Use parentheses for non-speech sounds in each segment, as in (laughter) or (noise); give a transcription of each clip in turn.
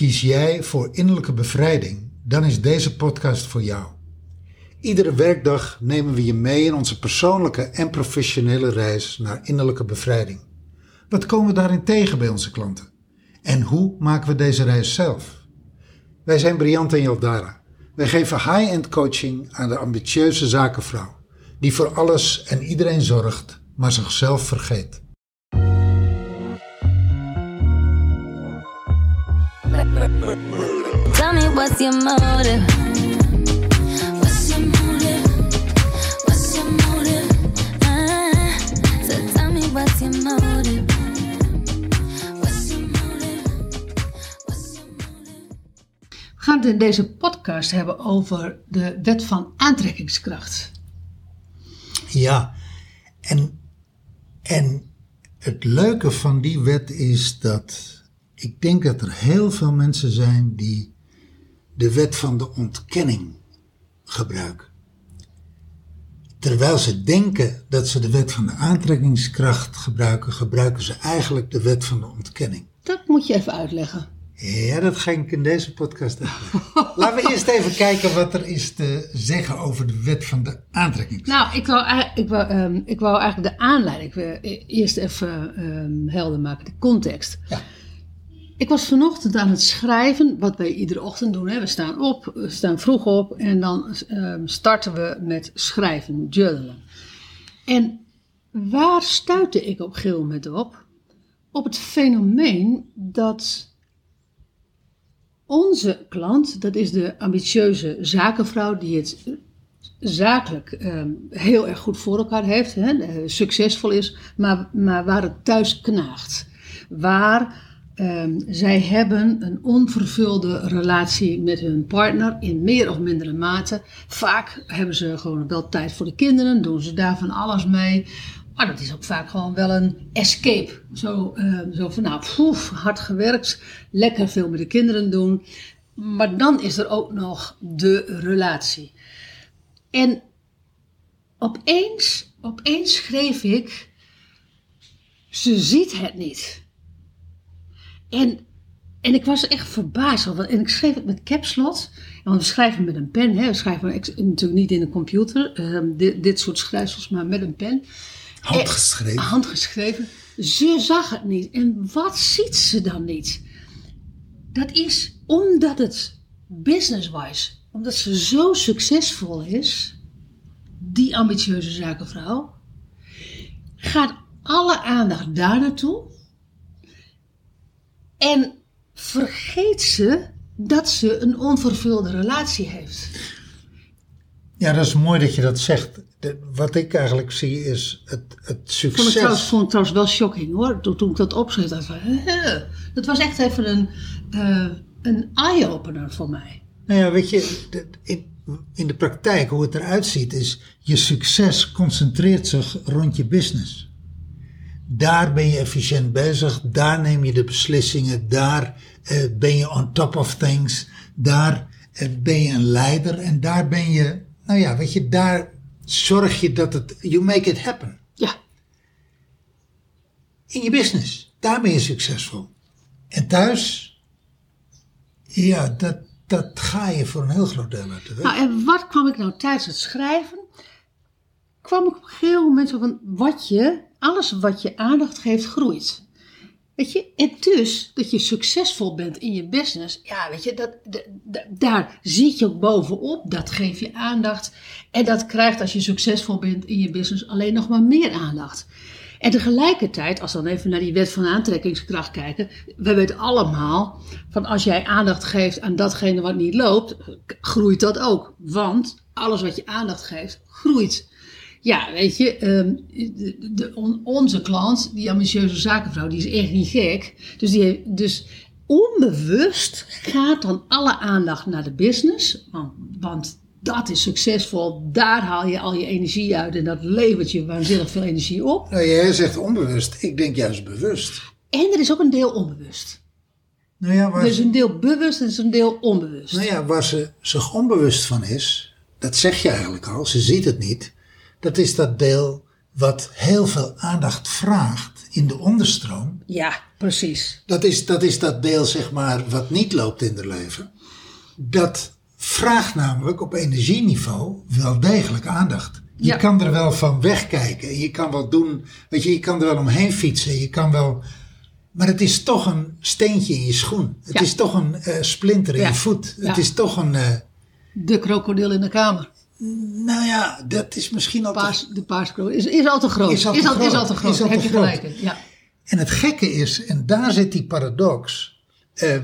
Kies jij voor innerlijke bevrijding, dan is deze podcast voor jou. Iedere werkdag nemen we je mee in onze persoonlijke en professionele reis naar innerlijke bevrijding. Wat komen we daarin tegen bij onze klanten? En hoe maken we deze reis zelf? Wij zijn Briant en Jaldara. Wij geven high-end coaching aan de ambitieuze zakenvrouw, die voor alles en iedereen zorgt, maar zichzelf vergeet. Tell me what's your motive? What's your motive? What's your motive? Ah, so tell me what's your motive? What's your motive? What's your motive? We gaan het in deze podcast hebben over de wet van aantrekkingskracht. Ja, en, en het leuke van die wet is dat ik denk dat er heel veel mensen zijn die de wet van de ontkenning gebruiken. Terwijl ze denken dat ze de wet van de aantrekkingskracht gebruiken, gebruiken ze eigenlijk de wet van de ontkenning. Dat moet je even uitleggen. Ja, dat ga ik in deze podcast uitleggen. Laten we eerst even kijken wat er is te zeggen over de wet van de aantrekkingskracht. Nou, ik wou, ik wou, ehm, ik wou eigenlijk de aanleiding e- eerst even ehm, helder maken, de context. Ja. Ik was vanochtend aan het schrijven, wat wij iedere ochtend doen. Hè. We staan op, we staan vroeg op en dan ehm, starten we met schrijven, journalen. En waar stuitte ik op gegeven moment op? Op het fenomeen dat onze klant, dat is de ambitieuze zakenvrouw die het zakelijk ehm, heel erg goed voor elkaar heeft, hè, eh, succesvol is, maar, maar waar het thuis knaagt. Waar ehm, zij hebben een onvervulde relatie met hun partner in meer of mindere mate. Vaak hebben ze gewoon wel tijd voor de kinderen, doen ze daar van alles mee. Maar dat is ook vaak gewoon wel een escape. Zo, ehm, zo van, nou, poef, hard gewerkt, lekker veel met de kinderen doen. Maar dan is er ook nog de relatie. En opeens, opeens schreef ik, ze ziet het niet. En, en ik was echt verbaasd. En ik schreef het met caps lock. Want we schrijven met een pen. Hè. We schrijven natuurlijk niet in een computer. ehm, dit, dit soort schrijfsels, maar met een pen. Handgeschreven. Handgeschreven. Ze zag het niet. En wat ziet ze dan niet? Dat is omdat het business-wise, omdat ze zo succesvol is, die ambitieuze zakenvrouw, gaat alle aandacht daar naartoe. En vergeet ze dat ze een onvervulde relatie heeft. Ja, dat is mooi dat je dat zegt. De- wat ik eigenlijk zie is het, het Vond ik, trouwens, succes. vond ik trouwens wel shocking hoor. Toen, toen ik dat opschreef, dacht ik van, dat was echt even een, eh, een eye-opener voor mij. Nou ja, weet je, de- in, in de praktijk hoe het eruit ziet is, je succes concentreert zich rond je business. Daar ben je efficiënt bezig, daar neem je de beslissingen, daar eh, ben je on top of things, daar eh, ben je een leider en daar ben je, nou ja, weet je, daar zorg je dat het, you make it happen. Ja, in je business. Daar ben je succesvol. En thuis, ja, dat, dat ga je voor een heel groot deel uit de weg. Nou, en wat kwam ik nou tijdens het schrijven? Kwam ik op een gegeven moment van, wat je, alles wat je aandacht geeft, groeit. Weet je, en dus dat je succesvol bent in je business, ja, weet je, dat, daar zit je ook bovenop, dat geef je aandacht. En dat krijgt als je succesvol bent in je business alleen nog maar meer aandacht. En tegelijkertijd, als we dan even naar die wet van aantrekkingskracht kijken, we weten allemaal van als jij aandacht geeft aan datgene wat niet loopt, groeit dat ook. Want alles wat je aandacht geeft, groeit. Ja, weet je, ehm, de, de- on- onze klant, die ambitieuze zakenvrouw, die is echt niet gek. Dus, die dus onbewust gaat dan alle aandacht naar de business. Want, want dat is succesvol, daar haal je al je energie uit en dat levert je waanzinnig veel energie op. Nou, jij zegt onbewust, ik denk juist bewust. En er is ook een deel onbewust. Nou ja, waar, Er is ze, een deel bewust en er is een deel onbewust. nou ja, waar ze zich onbewust van is, dat zeg je eigenlijk al, ze ziet het niet. Dat is dat deel wat heel veel aandacht vraagt in de onderstroom, Ja, precies. dat is, dat is dat deel zeg maar wat niet loopt in het leven. Dat vraagt namelijk op energieniveau wel degelijk aandacht. Je Ja. kan er wel van wegkijken. Je kan wel doen, weet je, je kan er wel omheen fietsen. Je kan wel, maar het is toch een steentje in je schoen. Het Ja. is toch een eh, splinter in Ja. je voet. Het is toch een, eh, De krokodil in de kamer. Nou ja, dat is misschien al te- Paars, de paarskrokodil is, is al te groot. Is al te is, al, groot. is al te groot. Is al Heb te je groot. gelijk in. Ja. En het gekke is, en daar zit die paradox. eh,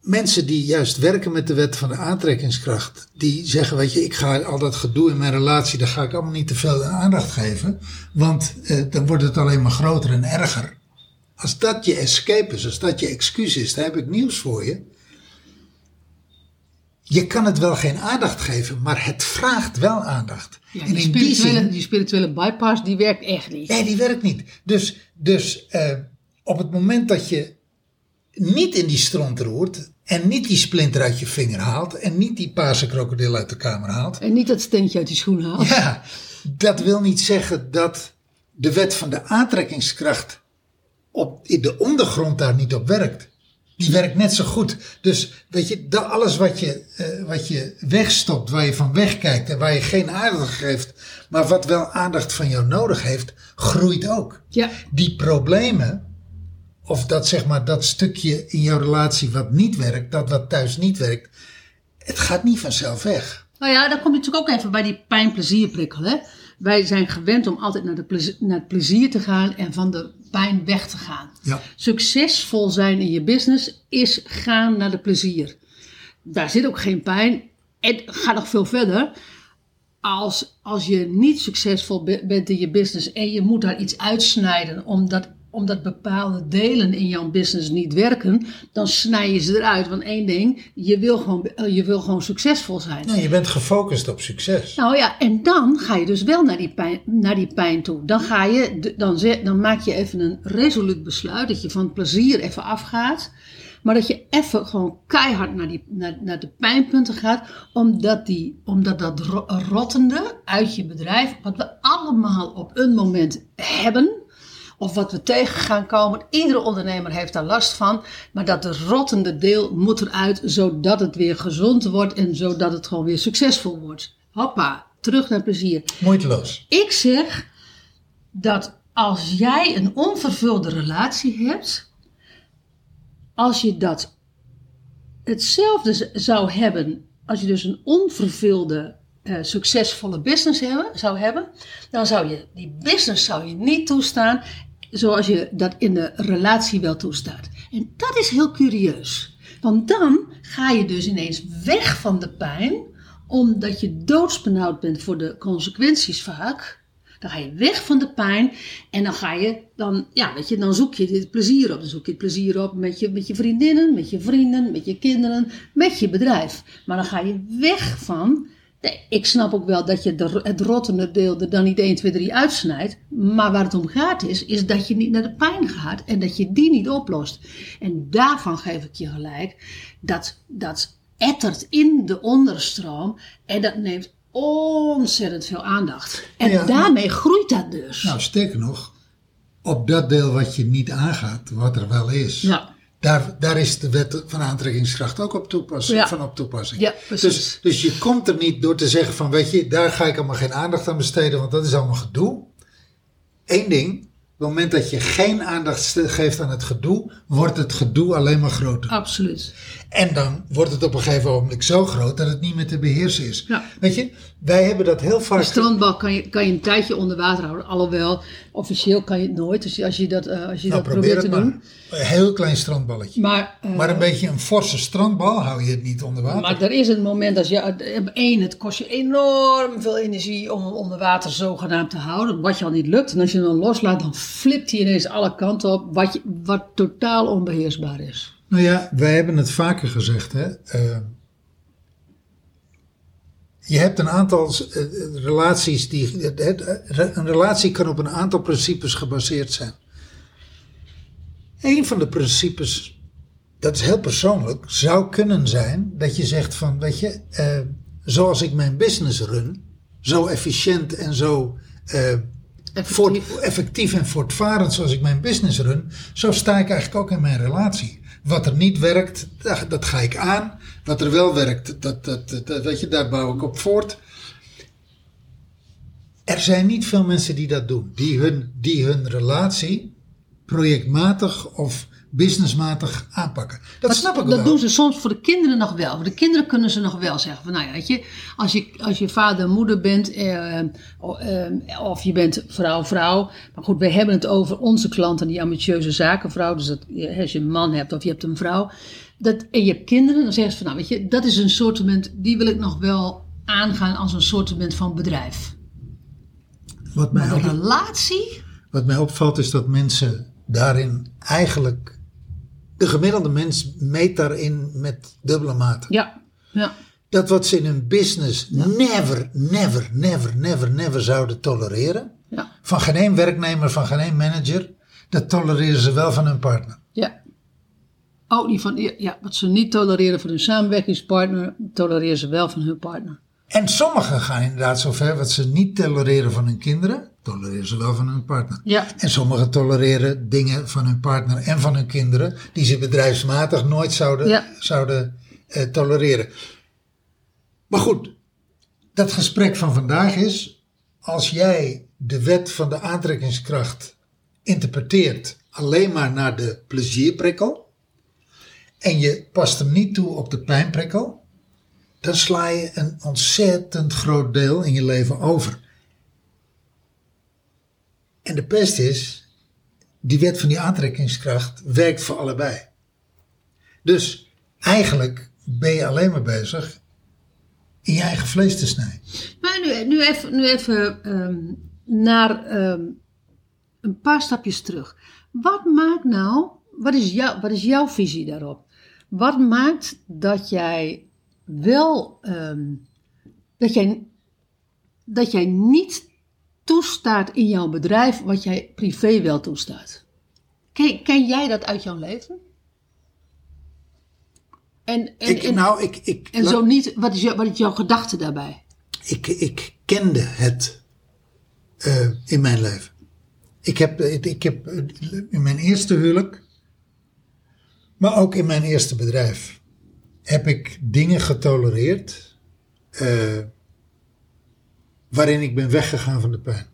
mensen die juist werken met de wet van de aantrekkingskracht, die zeggen: Weet je, ik ga al dat gedoe in mijn relatie, daar ga ik allemaal niet te veel aandacht geven, want eh, dan wordt het alleen maar groter en erger. Als dat je escape is, als dat je excuus is, dan heb ik nieuws voor je. Je kan het wel geen aandacht geven, maar het vraagt wel aandacht. Ja, en die, in die spirituele, zin, die spirituele bypass, die werkt echt niet. Nee, die werkt niet. Dus, dus eh, op het moment dat je niet in die stront roert en niet die splinter uit je vinger haalt en niet die paarse krokodil uit de kamer haalt, En niet dat steentje uit die schoen haalt. ja, dat wil niet zeggen dat de wet van de aantrekkingskracht op, in de ondergrond daar niet op werkt. Die werkt net zo goed. Dus weet je, dat alles wat je, eh, wat je wegstopt, waar je van wegkijkt en waar je geen aandacht geeft, maar wat wel aandacht van jou nodig heeft, groeit ook. Ja. Die problemen, of dat zeg maar dat stukje in jouw relatie wat niet werkt, dat wat thuis niet werkt, het gaat niet vanzelf weg. Nou ja, dan kom je natuurlijk ook even bij die pijn-plezierprikkel. Hè? Wij zijn gewend om altijd naar, de plezi- naar het plezier te gaan en van de pijn weg te gaan. Ja. Succesvol zijn in je business is gaan naar de plezier. Daar zit ook geen pijn. En ga nog veel verder. Als, als je niet succesvol be- bent in je business en je moet daar iets uitsnijden omdat, omdat bepaalde delen in jouw business niet werken, dan snij je ze eruit. Want één ding, je wil gewoon, je wil gewoon succesvol zijn. Nee, je bent gefocust op succes. Nou ja, en dan ga je dus wel naar die pijn, naar die pijn toe. Dan, ga je, dan, dan maak je even een resoluut besluit dat je van plezier even afgaat. Maar dat je even gewoon keihard naar, die, naar, naar de pijnpunten gaat. Omdat, die, omdat dat ro- rottende uit je bedrijf, wat we allemaal op een moment hebben. Of wat we tegen gaan komen. Iedere ondernemer heeft daar last van. Maar dat de rottende deel moet eruit. Zodat het weer gezond wordt. En zodat het gewoon weer succesvol wordt. Hoppa, terug naar plezier. Moeiteloos. Ik zeg dat als jij een onvervulde relatie hebt, als je dat hetzelfde zou hebben, als je dus een onvervulde, eh, succesvolle business hebben, zou hebben, dan zou je die business zou je niet toestaan zoals je dat in de relatie wel toestaat. En dat is heel curieus. Want dan ga je dus ineens weg van de pijn, omdat je doodsbenauwd bent voor de consequenties vaak. Dan ga je weg van de pijn en dan ga je, dan, ja, weet je, dan zoek je dit plezier op. Dan zoek je het plezier op met je, met je vriendinnen, met je vrienden, met je kinderen, met je bedrijf. Maar dan ga je weg van, nee, ik snap ook wel dat je de, het rottende deel er dan niet 1, 2, 3 uitsnijdt. Maar waar het om gaat is, is dat je niet naar de pijn gaat en dat je die niet oplost. En daarvan geef ik je gelijk, dat, dat ettert in de onderstroom en dat neemt ontzettend veel aandacht. En Ja. daarmee groeit dat dus. Nou, sterker nog, op dat deel wat je niet aangaat, wat er wel is, Ja. Daar, daar is de wet van aantrekkingskracht ook op toepassing, Ja. van op toepassing. Ja, precies. Dus, dus je komt er niet door te zeggen van, weet je, daar ga ik allemaal geen aandacht aan besteden, want dat is allemaal gedoe. Eén ding, het moment dat je geen aandacht geeft aan het gedoe, wordt het gedoe alleen maar groter. Absoluut. En dan wordt het op een gegeven moment zo groot dat het niet meer te beheersen is. Ja. Weet je, wij hebben dat heel vaak... Een strandbal kan je, kan je een tijdje onder water houden. Alhoewel, officieel kan je het nooit. Dus als je dat, eh, als je Nou, dat probeer probeert het te doen. maar. Een heel klein strandballetje. Maar, eh, Maar een beetje een forse strandbal hou je het niet onder water. maar er is een moment dat je... eh, één, het kost je enorm veel energie om hem onder water zogenaamd te houden. Wat je al niet lukt. En als je hem dan loslaat, dan flipt hij ineens alle kanten op. Wat, je, wat totaal onbeheersbaar is. Nou ja, wij hebben het vaker gezegd. Hè? eh, je hebt een aantal eh, relaties die. een relatie kan op een aantal principes gebaseerd zijn. Een van de principes, dat is heel persoonlijk, zou kunnen zijn dat je zegt van, weet je, eh, zoals ik mijn business run, zo efficiënt en zo Effectief. effectief en voortvarend zoals ik mijn business run, zo sta ik eigenlijk ook in mijn relatie. Wat er niet werkt, dat, ga ik aan. Wat er wel werkt, dat, dat, dat- weet je, daar bouw ik op voort. Er zijn niet veel mensen die dat doen. Die hun, die hun relatie projectmatig of businessmatig aanpakken. Dat Maar snap ik Dat wel. doen ze soms voor de kinderen nog wel. Voor de kinderen kunnen ze nog wel zeggen van, nou ja, weet je, als je, als je vader en moeder bent, eh, o- eh, of je bent vrouw, vrouw. Maar goed, wij hebben het over onze klanten, die ambitieuze zakenvrouw. Dus dat, als je een man hebt of je hebt een vrouw. Dat, en je hebt kinderen, dan zeggen ze van, nou weet je, dat is een soortement, die wil ik nog wel aangaan als een soortement van bedrijf. Wat mij, Maar de op- relatie, wat mij opvalt is dat mensen daarin eigenlijk... De gemiddelde mens meet daarin met dubbele maten. ja, ja. Dat wat ze in hun business never, never, never, never, never zouden tolereren. Ja. Van geen één werknemer, van geen één manager. Dat tolereren ze wel van hun partner. Ja. Ook niet van, ja, wat ze niet tolereren van hun samenwerkingspartner, tolereren ze wel van hun partner. En sommigen gaan inderdaad zo ver. Wat ze niet tolereren van hun kinderen, tolereren ze wel van hun partner. Ja. En sommigen tolereren dingen van hun partner en van hun kinderen. die ze bedrijfsmatig nooit zouden, Ja. zouden eh, tolereren. Maar goed, dat gesprek van vandaag is. als jij de wet van de aantrekkingskracht interpreteert. alleen maar naar de plezierprikkel. en je past hem niet toe op de pijnprikkel dan sla je een ontzettend groot deel in je leven over. En de pest is, die wet van die aantrekkingskracht werkt voor allebei. Dus eigenlijk ben je alleen maar bezig in je eigen vlees te snijden. Maar nu, nu even, nu even ehm, naar ehm, een paar stapjes terug. Wat maakt nou, wat is, jou, wat is jouw visie daarop? Wat maakt dat jij wel, ehm, dat, jij, dat jij niet toestaat in jouw bedrijf wat jij privé wel toestaat? Ken, ken jij dat uit jouw leven? En, en, Ik, en, nou, ik, ik, en zo niet, wat is, jou, wat is jouw gedachte daarbij? ik, ik kende het eh, in mijn leven. Ik heb, ik heb eh, in mijn eerste huwelijk, maar ook in mijn eerste bedrijf, heb ik dingen getolereerd eh, waarin ik ben weggegaan van de pijn.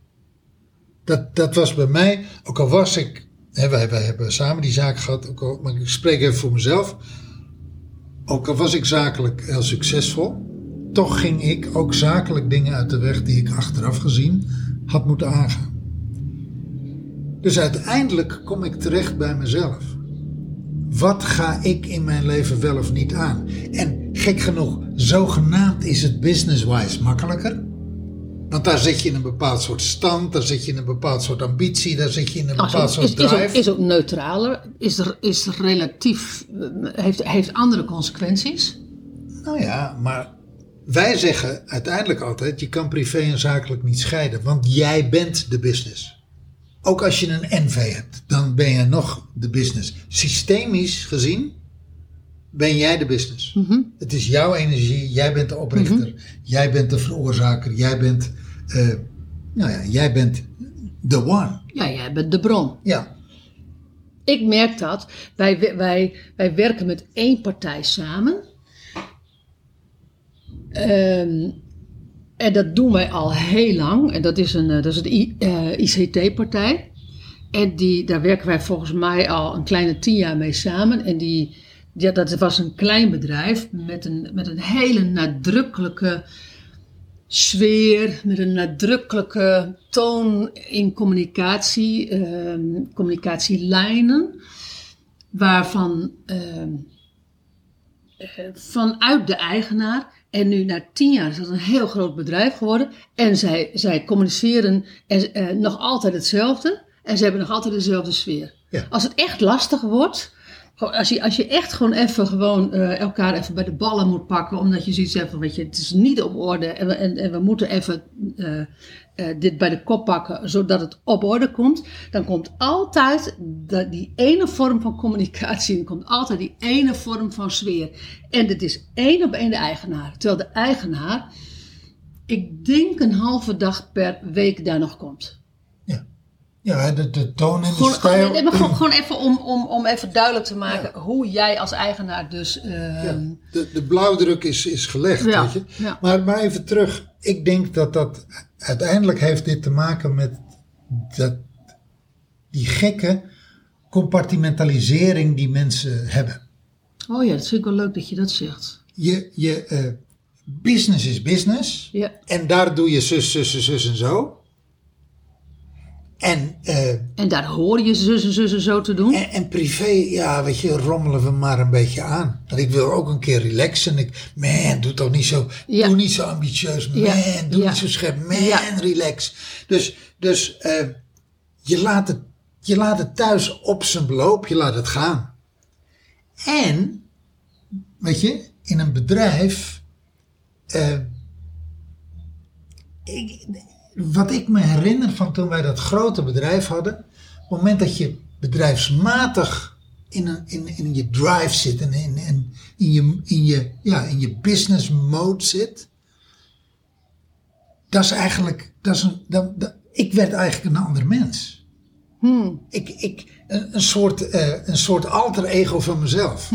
Dat, dat was bij mij, ook al was ik, hè, wij, wij hebben samen die zaak gehad, ook al, maar ik spreek even voor mezelf. Ook al was ik zakelijk heel succesvol, toch ging ik ook zakelijk dingen uit de weg die ik achteraf gezien had moeten aangaan. Dus uiteindelijk kom ik terecht bij mezelf. Wat ga ik in mijn leven wel of niet aan? En gek genoeg, zogenaamd is het business-wise makkelijker. Want daar zit je in een bepaald soort stand, daar zit je in een bepaald soort ambitie, daar zit je in een Als bepaald is, soort is, is, ook, drive. is ook neutraler, is, er, is relatief, heeft, heeft andere consequenties. Nou ja, maar wij zeggen uiteindelijk altijd: je kan privé en zakelijk niet scheiden, want jij bent de business. Ook als je een NV hebt, dan ben je nog de business. Systemisch gezien ben jij de business. Het is jouw energie, jij bent de oprichter, jij bent de veroorzaker, jij bent, eh, nou ja, jij bent the one. Ja, jij bent de bron. Ja, Ik merk dat. Wij, wij, wij werken met één partij samen. Ehm, en dat doen wij al heel lang. En dat is, een, eh, dat is de ICT-partij. En die, daar werken wij volgens mij al een kleine tien jaar mee samen. En die, ja, dat was een klein bedrijf met een, met een hele nadrukkelijke sfeer, met een nadrukkelijke toon in communicatie, ehm, communicatielijnen, waarvan ehm, eh, vanuit de eigenaar, en nu na tien jaar is dat een heel groot bedrijf geworden, en zij, zij communiceren en, eh, nog altijd hetzelfde, en ze hebben nog altijd dezelfde sfeer. Ja. Als het echt lastig wordt, als je, als je echt gewoon even gewoon eh, elkaar even bij de ballen moet pakken, omdat je zoiets hebt van, weet je, het is niet op orde en we, en, we moeten even eh, eh, dit bij de kop pakken, zodat het op orde komt, dan komt altijd die ene vorm van communicatie, er komt altijd die ene vorm van sfeer. En dit is één op één de eigenaar. Terwijl de eigenaar ik denk een halve dag per week daar nog komt. Ja, de, de toon en de Gewoon, stijl. gewoon, nee, maar gewoon, (clears throat) gewoon even om, om, om even duidelijk te maken hoe jij als eigenaar dus... eh, Ja, de, de blauwdruk is, is gelegd, Ja, weet je. ja. Maar, maar even terug. Ik denk dat dat uiteindelijk heeft dit te maken met dat, die gekke compartimentalisering die mensen hebben. Oh ja, dat vind ik wel leuk dat je dat zegt. Je, je eh, business is business. Ja. En daar doe je zus, zus, zus, zus en zo. En, eh, En daar hoor je zus en zus en zo te doen. en, en privé, ja, weet je, rommelen we maar een beetje aan. Want ik wil ook een keer relaxen. Ik, man, doe toch niet zo, Ja. doe niet zo ambitieus. Man, Ja, doe ja. niet zo scherp. Man, relax. Dus, dus eh, je, laat het, je laat het thuis op zijn beloop, je laat het gaan. En, weet je, in een bedrijf... eh, ik, wat ik me herinner van toen wij dat grote bedrijf hadden. Op het moment dat je bedrijfsmatig in, een, in, in je drive zit en in, in, in, je, in, je, ja, in je business mode zit. Dat is eigenlijk, dat is een, dat, dat- ik werd eigenlijk een ander mens. Ik, ik, een, een, soort, eh, een soort alter ego van mezelf.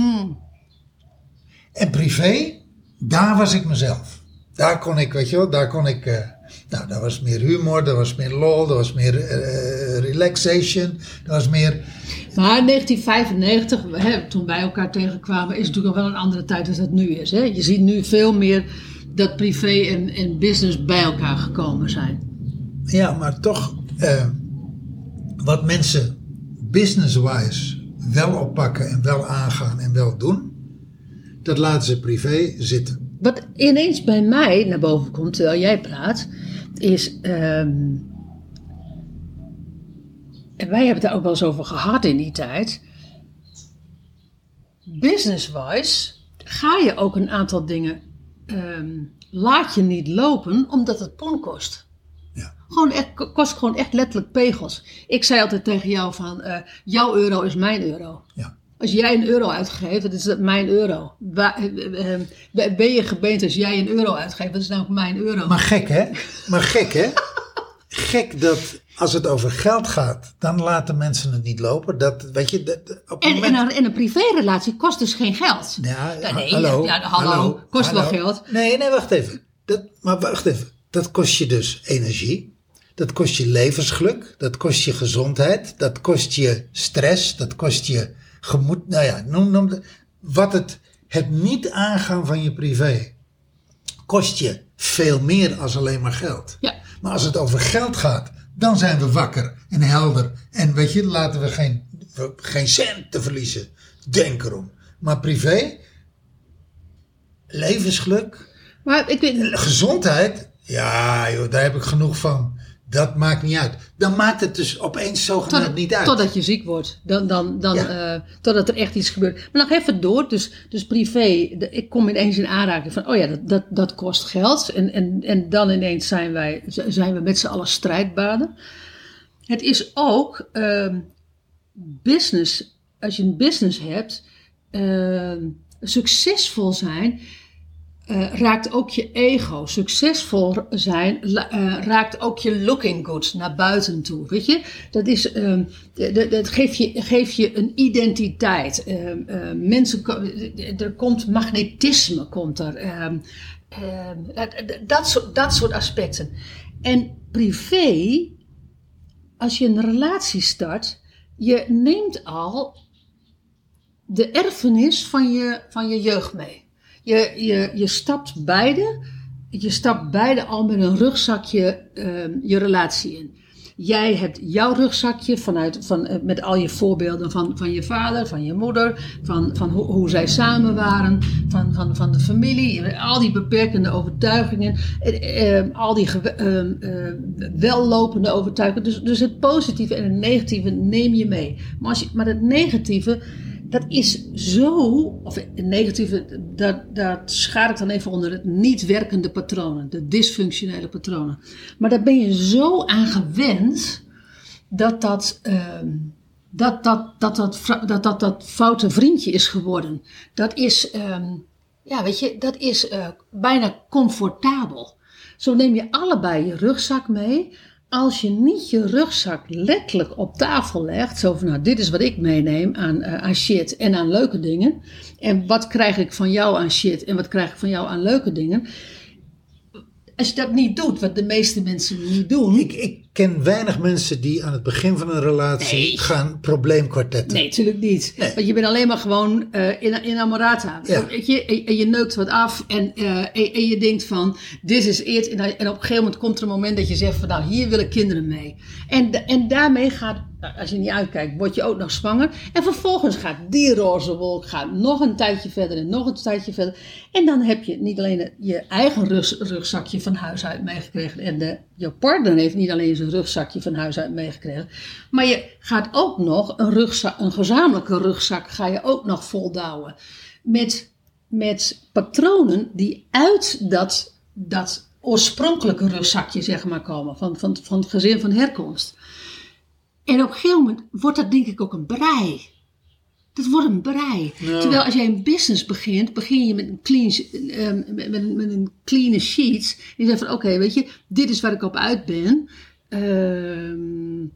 En privé, daar was ik mezelf. Daar kon ik, weet je wel, daar kon ik. eh, nou, daar was meer humor, daar was meer lol, daar was meer eh, relaxation, daar was meer. Maar 1995, hè, toen wij elkaar tegenkwamen, is natuurlijk al wel een andere tijd dan het nu is. Hè? Je ziet nu veel meer dat privé en, en business bij elkaar gekomen zijn. Ja, maar toch, eh, wat mensen business-wise wel oppakken en wel aangaan en wel doen, dat laten ze privé zitten. Wat ineens bij mij naar boven komt terwijl jij praat, is. ehm, en wij hebben het daar ook wel eens over gehad in die tijd. Business-wise ga je ook een aantal dingen. ehm, laat je niet lopen omdat het pon kost. Ja. Gewoon echt, kost gewoon echt letterlijk pegels. Ik zei altijd tegen jou van, eh, jouw euro is mijn euro. Ja. Als jij een euro uitgeeft, dan is dat mijn euro. Eh, eh, eh, Ben je gebeend als jij een euro uitgeeft, dat is nou ook mijn euro. Maar gek, hè? Maar gek, hè? Gek dat als het over geld gaat, dan laten mensen het niet lopen. Dat, weet je, dat, op het en, moment... en, een, en een privérelatie kost dus geen geld. Ja, nee, hallo, ja, hallo, kost wel geld. Nee, nee, wacht even. Dat, maar wacht even. Dat kost je dus energie. Dat kost je levensgeluk. Dat kost je gezondheid. Dat kost je stress. Dat kost je gemoed. Nou ja, noem, noem de- wat het, het niet aangaan van je privé kost je veel meer als alleen maar geld. Ja. Maar als het over geld gaat, dan zijn we wakker en helder. En weet je, laten we geen, geen cent te verliezen. Denk erom. Maar privé, levensgeluk, Maar ik weet, gezondheid, ja joh, daar heb ik genoeg van. Dat maakt niet uit. Dan maakt het dus opeens zogenaamd tot, niet uit. totdat je ziek wordt. Dan, dan, dan, Ja. eh, totdat er echt iets gebeurt. Maar nog even door. Dus, dus privé. de- ik kom ineens in aanraking van, oh ja, dat, dat, dat kost geld. En, en, en dan ineens zijn, wij, zijn we met z'n allen strijdbaden. Het is ook ehm, business. Als je een business hebt, ehm, succesvol zijn. Eh, raakt ook je ego. Succesvol zijn eh, raakt ook je looking good naar buiten toe. Weet je, dat, is, ehm, dat geeft, je, geeft je een identiteit. Ehm, eh, mensen, er komt magnetisme, komt er. Ehm, ehm, dat, soort, dat soort aspecten. En privé, als je een relatie start, je neemt al de erfenis van je, van je jeugd mee. Je, je, je stapt beide, je stapt beide al met een rugzakje ehm, je relatie in. Jij hebt jouw rugzakje vanuit, van, eh, met al je voorbeelden van, van je vader, van je moeder, van, van hoe, zij samen waren, van, van, van de familie, al die beperkende overtuigingen, eh, eh, al die gewe- eh, eh, wellopende overtuigingen. Dus, dus het positieve en het negatieve neem je mee. Maar, als je, maar het negatieve, dat is zo, of het negatieve, dat, dat schaar ik dan even onder het niet werkende patronen, de dysfunctionele patronen. Maar daar ben je zo aan gewend dat dat, ehm, dat, dat, dat, dat, dat, dat foute vriendje is geworden. Dat is, ehm, ja, weet je, dat is eh, bijna comfortabel. Zo neem je allebei je rugzak mee. Als je niet je rugzak letterlijk op tafel legt, zo van nou, dit is wat ik meeneem aan, eh, aan shit en aan leuke dingen. En wat krijg ik van jou aan shit en wat krijg ik van jou aan leuke dingen. Als je dat niet doet, wat de meeste mensen niet doen. Ik, ken weinig mensen die aan het begin van een relatie Nee. gaan probleemkwartetten. Nee, natuurlijk niet. Nee. Want je bent alleen maar gewoon eh in, in amorata. Ja. Je, en, en je neukt wat af en, eh, en, en je denkt van, dit is it. En, op een gegeven moment komt er een moment dat je zegt van, nou, hier willen kinderen mee. En, en daarmee gaat, nou, als je niet uitkijkt, word je ook nog zwanger. En vervolgens gaat die roze wolk gaat nog een tijdje verder en nog een tijdje verder. En dan heb je niet alleen je eigen rug- rugzakje van huis uit meegekregen. En de, je partner heeft niet alleen zijn rugzakje van huis uit meegekregen. Maar je gaat ook nog een, rugzak, een gezamenlijke rugzak ga je ook nog voldouwen. Met, met patronen die uit dat, dat oorspronkelijke rugzakje zeg maar komen. Van, van, van het gezin van herkomst. En op een gegeven moment wordt dat denk ik ook een brei. Dat wordt een brei. Terwijl als jij een business begint, begin je met een clean, ehm, met, met, met een clean sheet. En je zegt van oké, weet je, dit is waar ik op uit ben. Um,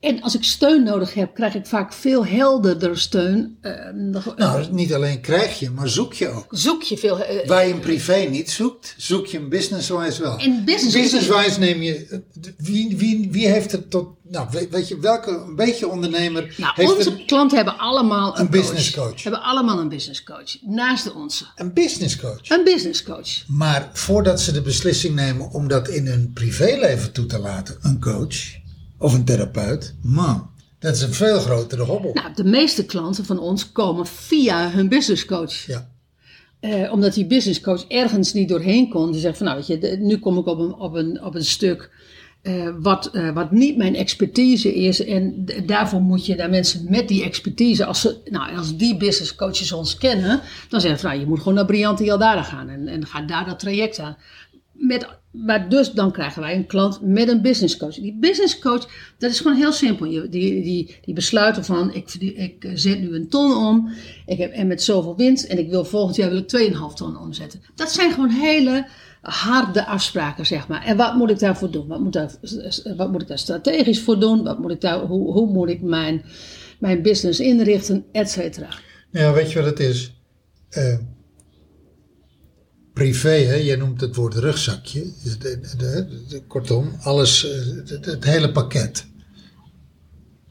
en als ik steun nodig heb, krijg ik vaak veel helderder steun. Nog- Nou, niet alleen krijg je, maar zoek je ook. zoek je veel. eh, Waar je een privé niet zoekt, zoek je een business-wise wel. In business- Business-wise neem je... eh, Wie, wie, wie heeft het tot... Nou, weet, je, welke een beetje ondernemer nou, heeft onze een, klanten hebben allemaal een, een business coach. Hebben allemaal een business coach. Naast de onze. een business coach? Een business coach. Maar voordat ze de beslissing nemen om dat in hun privéleven toe te laten, een coach of een therapeut, man, dat is een veel grotere hobbel. Nou, de meeste klanten van ons komen via hun business coach. Ja. Eh, omdat die business coach ergens niet doorheen kon. Die zegt van nou, weet je, de- nu kom ik op een, op een, op een stuk eh, wat, eh, wat niet mijn expertise is. En daarvoor moet je naar mensen met die expertise, als, ze, nou, als die business coaches ons kennen, dan zeggen ze nou, je moet gewoon naar Briante Jaldara gaan en, en ga daar dat traject aan. Met, maar dus dan krijgen wij een klant met een business coach. Die business coach, dat is gewoon heel simpel. Je, die, die, die besluiten van, ik, ik eh, zet nu een ton om ik heb, en met zoveel winst en ik wil volgend jaar wil ik 2,5 ton omzetten. Dat zijn gewoon hele harde afspraken, zeg maar. En wat moet ik daarvoor doen? Wat moet, daar, wat moet ik daar strategisch voor doen? Wat moet ik daar, hoe, hoe moet ik mijn, mijn business inrichten, et cetera? Ja, weet je wat het is? Eh, privé, hè? jij noemt het woord rugzakje. De, de, de- de- kortom, alles, eh, het, hele pakket.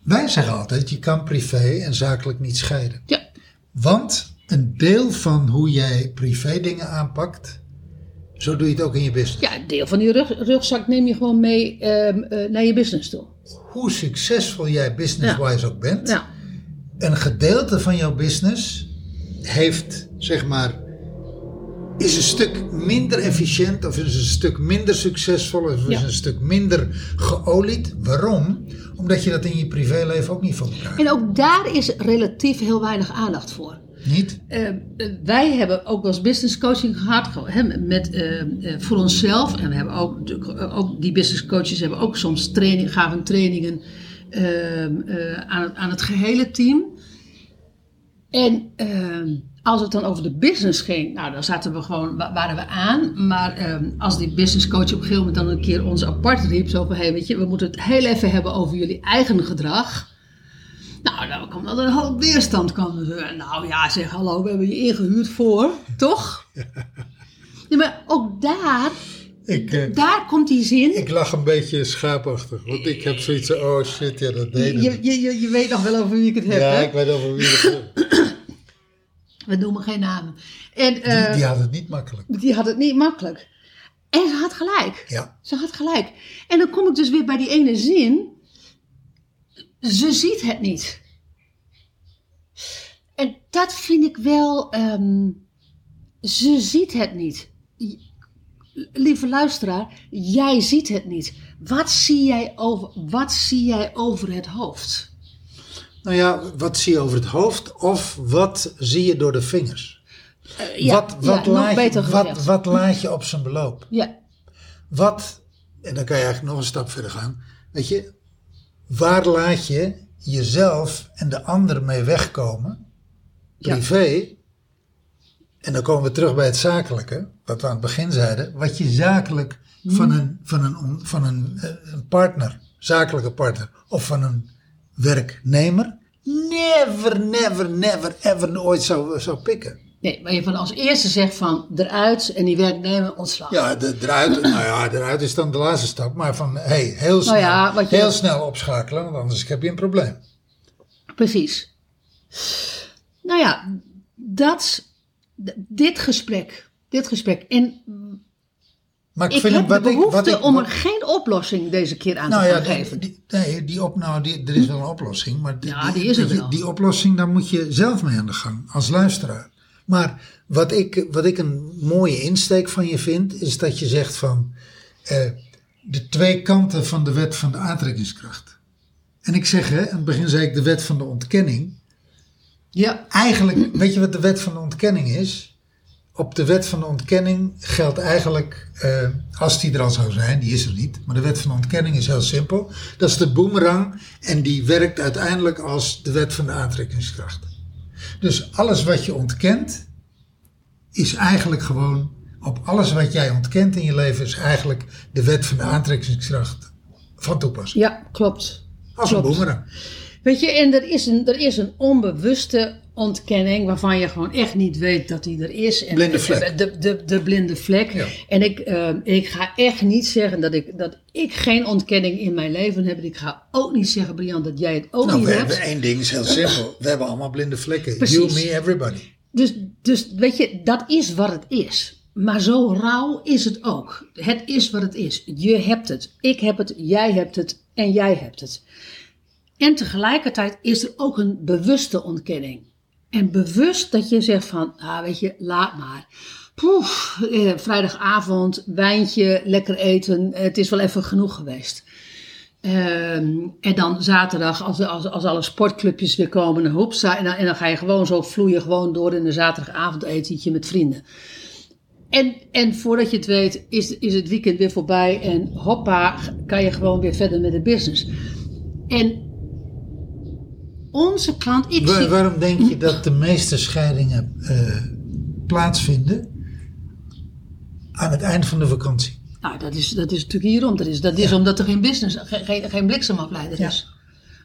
Wij zeggen altijd, je kan privé en zakelijk niet scheiden. Ja, Want een deel van hoe jij privé dingen aanpakt, zo doe je het ook in je business. ja een deel van die rug, rugzak neem je gewoon mee ehm, eh, naar je business toe. Hoe succesvol jij business-wise ook bent, Ja. een gedeelte van jouw business heeft, zeg maar, is een stuk minder efficiënt of is een stuk minder succesvol of is Ja. een stuk minder geolied. Waarom? Omdat je dat in je privéleven ook niet voor elkaar. En ook daar is relatief heel weinig aandacht voor. Niet? Eh, eh, wij hebben ook eens business coaching gehad ge- hè, met, eh, eh, voor onszelf. En we hebben ook, eh, ook die business coaches hebben ook soms training, gaven trainingen ehm, eh, aan, het, aan het gehele team. En ehm, als het dan over de business ging, nou dan zaten we gewoon, wa- waren we aan. Maar ehm, als die business coach op een gegeven moment dan een keer ons apart riep, zo van, hey, weet je, we moeten het heel even hebben over jullie eigen gedrag. Nou, dan kwam er een hoop weerstand. Kwam er. Nou ja, zeg hallo, we hebben je ingehuurd voor, toch? Nee, maar ook daar, Ik, eh, daar komt die zin. ik lach een beetje schaapachtig, want ik heb zoiets van, oh shit, ja dat deed Je, je, je, je weet nog wel over wie ik het heb, Ja, hè? ik weet over wie het (coughs) We noemen geen namen. En die, eh, die had het niet makkelijk. die had het niet makkelijk. En ze had gelijk. Ja. Ze had gelijk. En dan kom ik dus weer bij die ene zin. Ze ziet het niet. En dat vind ik wel. ehm, ze ziet het niet. Lieve luisteraar, jij ziet het niet. Wat zie jij over, wat zie jij over het hoofd? Nou ja, wat zie je over het hoofd of wat zie je door de vingers? Eh, ja, wat, wat, ja, laat, beter je, wat, wat laat je op zijn beloop? Ja, Wat, en dan kan je eigenlijk nog een stap verder gaan. Weet je, waar laat je jezelf en de anderen mee wegkomen, Ja. privé, En dan komen we terug bij het zakelijke, wat we aan het begin zeiden. Wat je zakelijk van een, van een, van een, eh, een partner, zakelijke partner, of van een werknemer, never, never, never, ever ooit zou, zou pikken. Nee, maar je van als eerste zegt van eruit en die werknemer ontslag. Ja, de, eruit, nou ja, eruit is dan de laatste stap. Maar van, hey, heel snel, ja, wat je- heel snel opschakelen, want anders heb je een probleem. Precies. Nou ja, dat, dit gesprek, dit gesprek. En Maar ik, ik vind heb wat de ik, behoefte wat ik, om er geen oplossing deze keer aan Nou te ja, die, geven. die- nee, die op, nou, die, er is wel een oplossing. Maar die, Ja, die is er wel. die oplossing, daar moet je zelf mee aan de gang, als luisteraar. Maar wat ik, wat ik een mooie insteek van je vind, is dat je zegt van eh, de twee kanten van de wet van de aantrekkingskracht. En ik zeg, hè, aan het begin zei ik de wet van de ontkenning. Ja, Eigenlijk, weet je wat de wet van de ontkenning is? Op de wet van de ontkenning geldt eigenlijk, eh, als die er al zou zijn, die is er niet, maar de wet van de ontkenning is heel simpel. Dat is de boemerang en die werkt uiteindelijk als de wet van de aantrekkingskracht. Dus alles wat je ontkent, is eigenlijk gewoon, op alles wat jij ontkent in je leven, is eigenlijk de wet van de aantrekkingskracht van toepassing. ja klopt. Als een boemerang. Weet je, en er is, een, er is een onbewuste ontkenning waarvan je gewoon echt niet weet dat die er is. En Blinde vlek. De, de, de blinde vlek. Ja. En ik, eh, ik ga echt niet zeggen dat ik, dat ik geen ontkenning in mijn leven heb. En ik ga ook niet zeggen, Brian, dat jij het ook Nou, niet we hebt. hebben één ding, is heel simpel. We hebben allemaal blinde vlekken. Precies. You, me, everybody. Dus, dus weet je, dat is wat het is. Maar zo rauw is het ook. Het is wat het is. Je hebt het, ik heb het, jij hebt het en jij hebt het. En tegelijkertijd is er ook een bewuste ontkenning. En bewust dat je zegt van, ah weet je, laat maar. Poef, eh, vrijdagavond, wijntje, lekker eten, het is wel even genoeg geweest. Ehm, en dan zaterdag, als, als, als alle sportclubjes weer komen, hoepsa, en dan, en dan ga je gewoon zo vloeien gewoon door in een zaterdagavond etentje met vrienden. En, en voordat je het weet, is, is het weekend weer voorbij en hoppa, kan je gewoon weer verder met de business. En onze klant, ik zie... waarom denk je dat de meeste scheidingen eh, plaatsvinden aan het eind van de vakantie? Nou, dat is, dat is natuurlijk hierom. Dat is, dat is omdat er geen business, geen, geen, bliksemafleider Ja. is.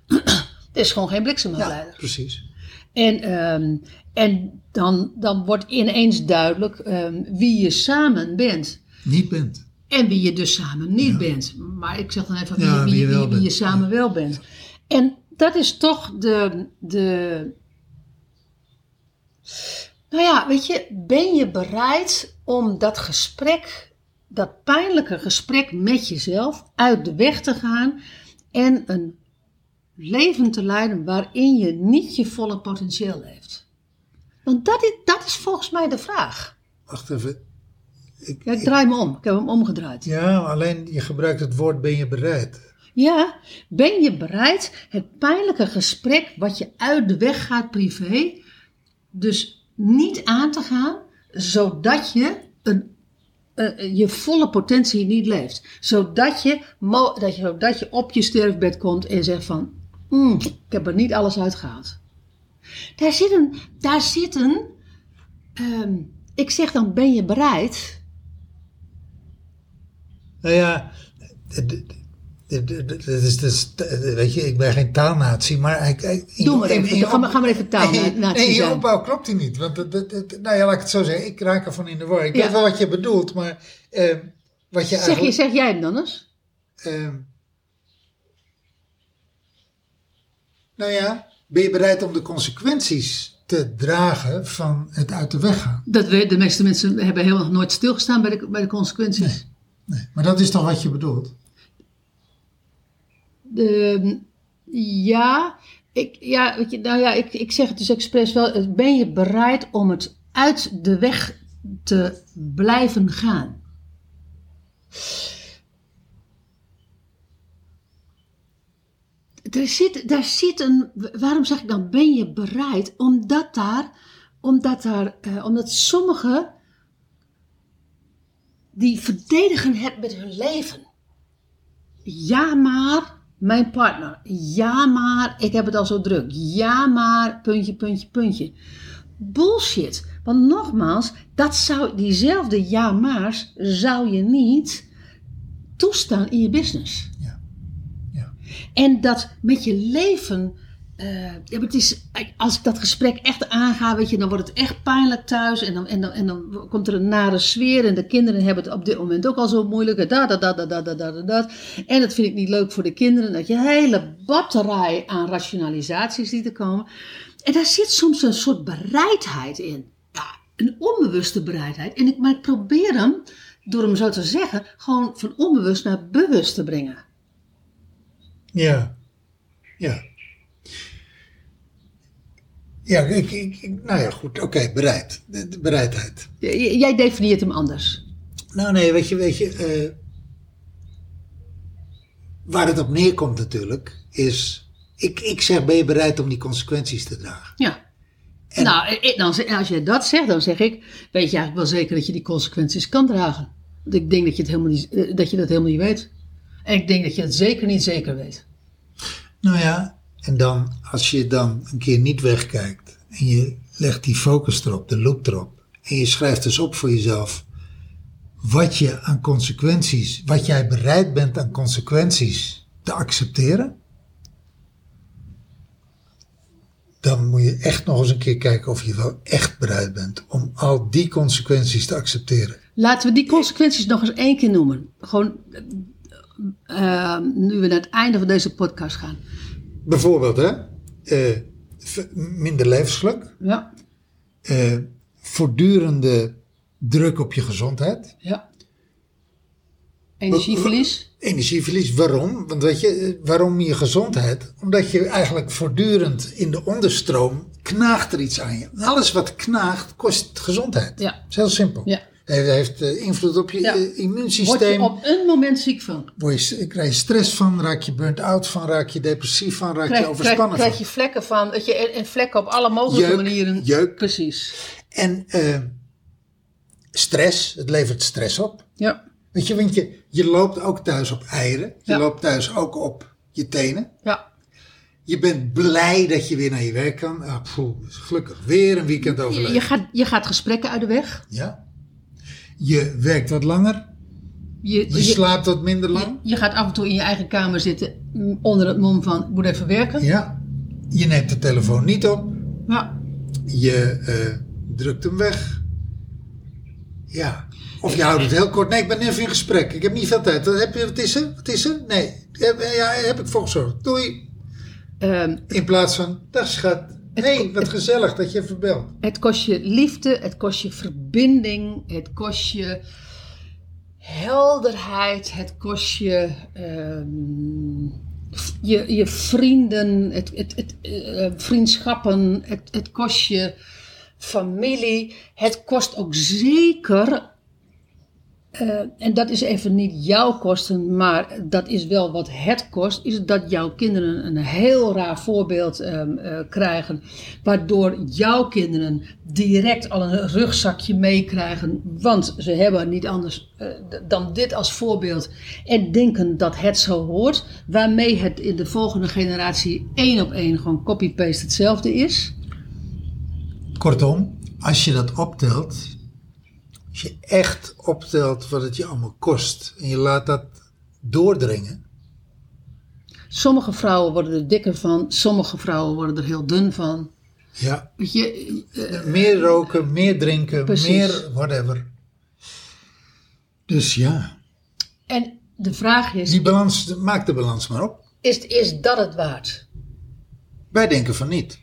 (clears throat) er is gewoon geen bliksemafleider. precies. En, ehm, en dan, dan wordt ineens duidelijk ehm, wie je samen bent. Niet bent. En wie je dus samen niet bent. Maar ik zeg dan even wie, Ja, wie, wie je wie, je samen wel bent. En dat is toch de, de. Nou ja, weet je, ben je bereid om dat gesprek, dat pijnlijke gesprek met jezelf uit de weg te gaan en een leven te leiden waarin je niet je volle potentieel leeft? Want dat is, dat is volgens mij de vraag. Wacht even. Ik, Ja, ik draai me om. Ik heb hem omgedraaid. ja, alleen je gebruikt het woord ben je bereid. Ja, ben je bereid het pijnlijke gesprek wat je uit de weg gaat privé, dus niet aan te gaan, zodat je een, eh, je volle potentie niet leeft. Zodat je, dat je, zodat je op je sterfbed komt en zegt van, "Mm, ik heb er niet alles uitgehaald. Daar zit een, daar zit een ehm, ik zeg dan, ben je bereid? Nou ja, d- d- d- d- d- dat is, dat is, weet je, ik ben geen taalnatie, maar... Ik, Doe maar even, in- ga maar- ga maar even (laughs) taalnatie Nee, nee, in je opbouw klopt die niet. Want, dat- dat- dat- nou ja, laat ik het zo zeggen, ik raak ervan in de war. Ik Ja. weet wel wat je bedoelt, maar eh, wat je Zeg, je, zeg jij hem dan eens? eh, nou ja, ben je bereid om de consequenties te dragen van het uit de weg gaan? Dat we, de meeste mensen hebben helemaal nooit stilgestaan bij de, bij de consequenties. Nee, maar dat is toch wat je bedoelt? De, ja, ik, ja, weet je, nou ja, ik, ik zeg het dus expres wel. Ben je bereid om het uit de weg te blijven gaan? Er zit, daar zit een. Waarom zeg ik dan ben je bereid? Omdat daar. Omdat daar. eh, omdat sommigen. die verdedigen het met hun leven. Ja, maar mijn partner. Ja, maar ik heb het al zo druk. Ja, maar puntje, puntje, puntje. bullshit. Want nogmaals, dat zou, diezelfde ja-maars zou je niet toestaan in je business. Ja. Ja. En dat met je leven. Eh, ja, het is, als ik dat gesprek echt aanga, weet je, dan wordt het echt pijnlijk thuis. En dan, en, dan, en dan komt er een nare sfeer. En de kinderen hebben het op dit moment ook al zo moeilijk. Dat, dat, dat, dat, dat, dat, dat. En dat vind ik niet leuk voor de kinderen. Dat je hele batterij aan rationalisaties ziet er komen. En daar zit soms een soort bereidheid in. Ja, een onbewuste bereidheid. En ik, maar ik probeer hem, door hem zo te zeggen, gewoon van onbewust naar bewust te brengen. Ja. Ja. Ja, ik, ik, nou ja, goed. Oké, bereid. De, de bereidheid. J- Jij definieert hem anders. Nou nee, weet je, weet je. eh, waar het op neerkomt natuurlijk, is... Ik, ik zeg, ben je bereid om die consequenties te dragen? Ja. Nou, ik- dan, zeg- als je dat zegt, dan zeg ik, weet je eigenlijk wel zeker dat je die consequenties kan dragen. Want ik denk dat je, het helemaal niet, eh, dat je dat helemaal niet weet. En ik denk dat je het zeker niet zeker weet. Nou ja, en dan, als je dan een keer niet wegkijkt en je legt die focus erop, de loop erop, en je schrijft dus op voor jezelf wat je aan consequenties, wat jij bereid bent aan consequenties te accepteren, dan moet je echt nog eens een keer kijken of je wel echt bereid bent om al die consequenties te accepteren. Laten we die consequenties nog eens één keer noemen. Gewoon, eh, nu we naar het einde van deze podcast gaan. Bijvoorbeeld, hè, eh, minder levensgeluk, Ja, eh, voortdurende druk op je gezondheid. ja. Energieverlies. Energieverlies, waarom? Want weet je, eh, waarom je gezondheid? Omdat je eigenlijk voortdurend in de onderstroom knaagt er iets aan je. Alles wat knaagt kost gezondheid. Ja. Dat is heel simpel. Ja. Heeft, heeft eh, invloed op je Ja. eh, Word immuunsysteem. je op een moment ziek van. Word je, krijg je stress van, raak je burnt out van, raak je depressief van, raak je Krijg, krijg, overspannen krijg van. je vlekken van. Dat je, en, en vlekken op alle mogelijke Jeuk, manieren. jeuk. Precies. En eh, stress, het levert stress op. Ja. Weet je, want je, je loopt ook thuis op eieren. Je Ja. loopt thuis ook op je tenen. Ja. Je bent blij dat je weer naar je werk kan. Ah, poeh, gelukkig weer een weekend Je, overleven. je, gaat, je gaat gesprekken uit de weg. Ja. Je werkt wat langer. Je, Je je, slaapt wat minder lang. je, je gaat af en toe in je eigen kamer zitten mm, onder het mom van, ik moet even werken. Ja. Je neemt de telefoon niet op. Ja. Je eh, drukt hem weg. Ja. Of je houdt het heel kort. Nee, ik ben even in gesprek. Ik heb niet veel tijd. Wat, heb je, wat is er? Wat is er? Nee. Ja, heb ik gezorgd. Doei. Ehm, In plaats van, dag schat. Hey, wat gezellig dat je even belt. het kost je liefde, het kost je verbinding, het kost je helderheid, het kost je, ehm, je, je vrienden, het, het, het, eh, vriendschappen, het, het kost je familie. Het kost ook zeker eh, en dat is even niet jouw kosten, maar dat is wel wat het kost, is dat jouw kinderen een heel raar voorbeeld ehm, eh, krijgen, waardoor jouw kinderen direct al een rugzakje meekrijgen, want ze hebben niet anders eh, dan dit als voorbeeld en denken dat het zo hoort, waarmee het in de volgende generatie één op één gewoon copy-paste hetzelfde is. Kortom, als je dat optelt, als je echt optelt wat het je allemaal kost en je laat dat doordringen, Sommige vrouwen worden er dikker van, sommige vrouwen worden er heel dun van. ja, je, eh, meer roken, meer drinken, Precies. meer whatever. Dus ja, En de vraag is, die balans, maak de balans maar op. is, is dat het waard? Wij denken van niet.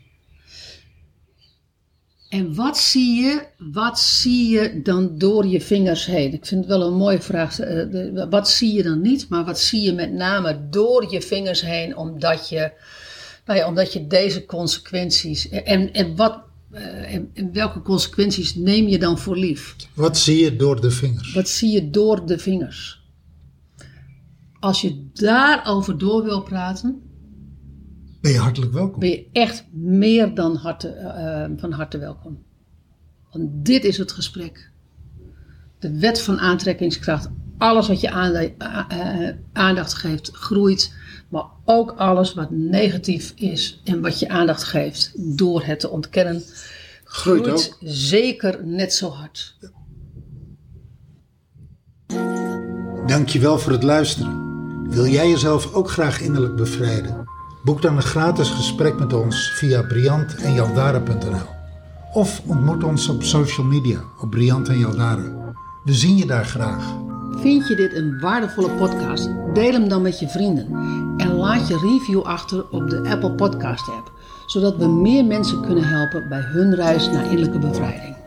En wat zie je, wat zie je dan door je vingers heen? Ik vind het wel een mooie vraag. eh, Wat zie je dan niet, maar wat zie je met name door je vingers heen, omdat je, nou ja, omdat je deze consequenties, en, en, wat, eh, en, en welke consequenties neem je dan voor lief? Wat zie je door de vingers? Wat zie je door de vingers? Als je daarover door wil praten, Ben je hartelijk welkom. ben je echt meer dan harte, eh, van harte welkom. Want dit is het gesprek. De wet van aantrekkingskracht. Alles wat je a- aandacht geeft, groeit. Maar ook alles wat negatief is en wat je aandacht geeft, door het te ontkennen, Groeit zeker net zo hard. Dankjewel voor het luisteren. Wil jij jezelf ook graag innerlijk bevrijden? Boek dan een gratis gesprek met ons via briantenjaldara.nl of ontmoet ons op social media op Briant en. We zien je daar graag. Vind je dit een waardevolle podcast? Deel hem dan met je vrienden. En laat je review achter op de Apple Podcast app. Zodat we meer mensen kunnen helpen bij hun reis naar innerlijke bevrijding.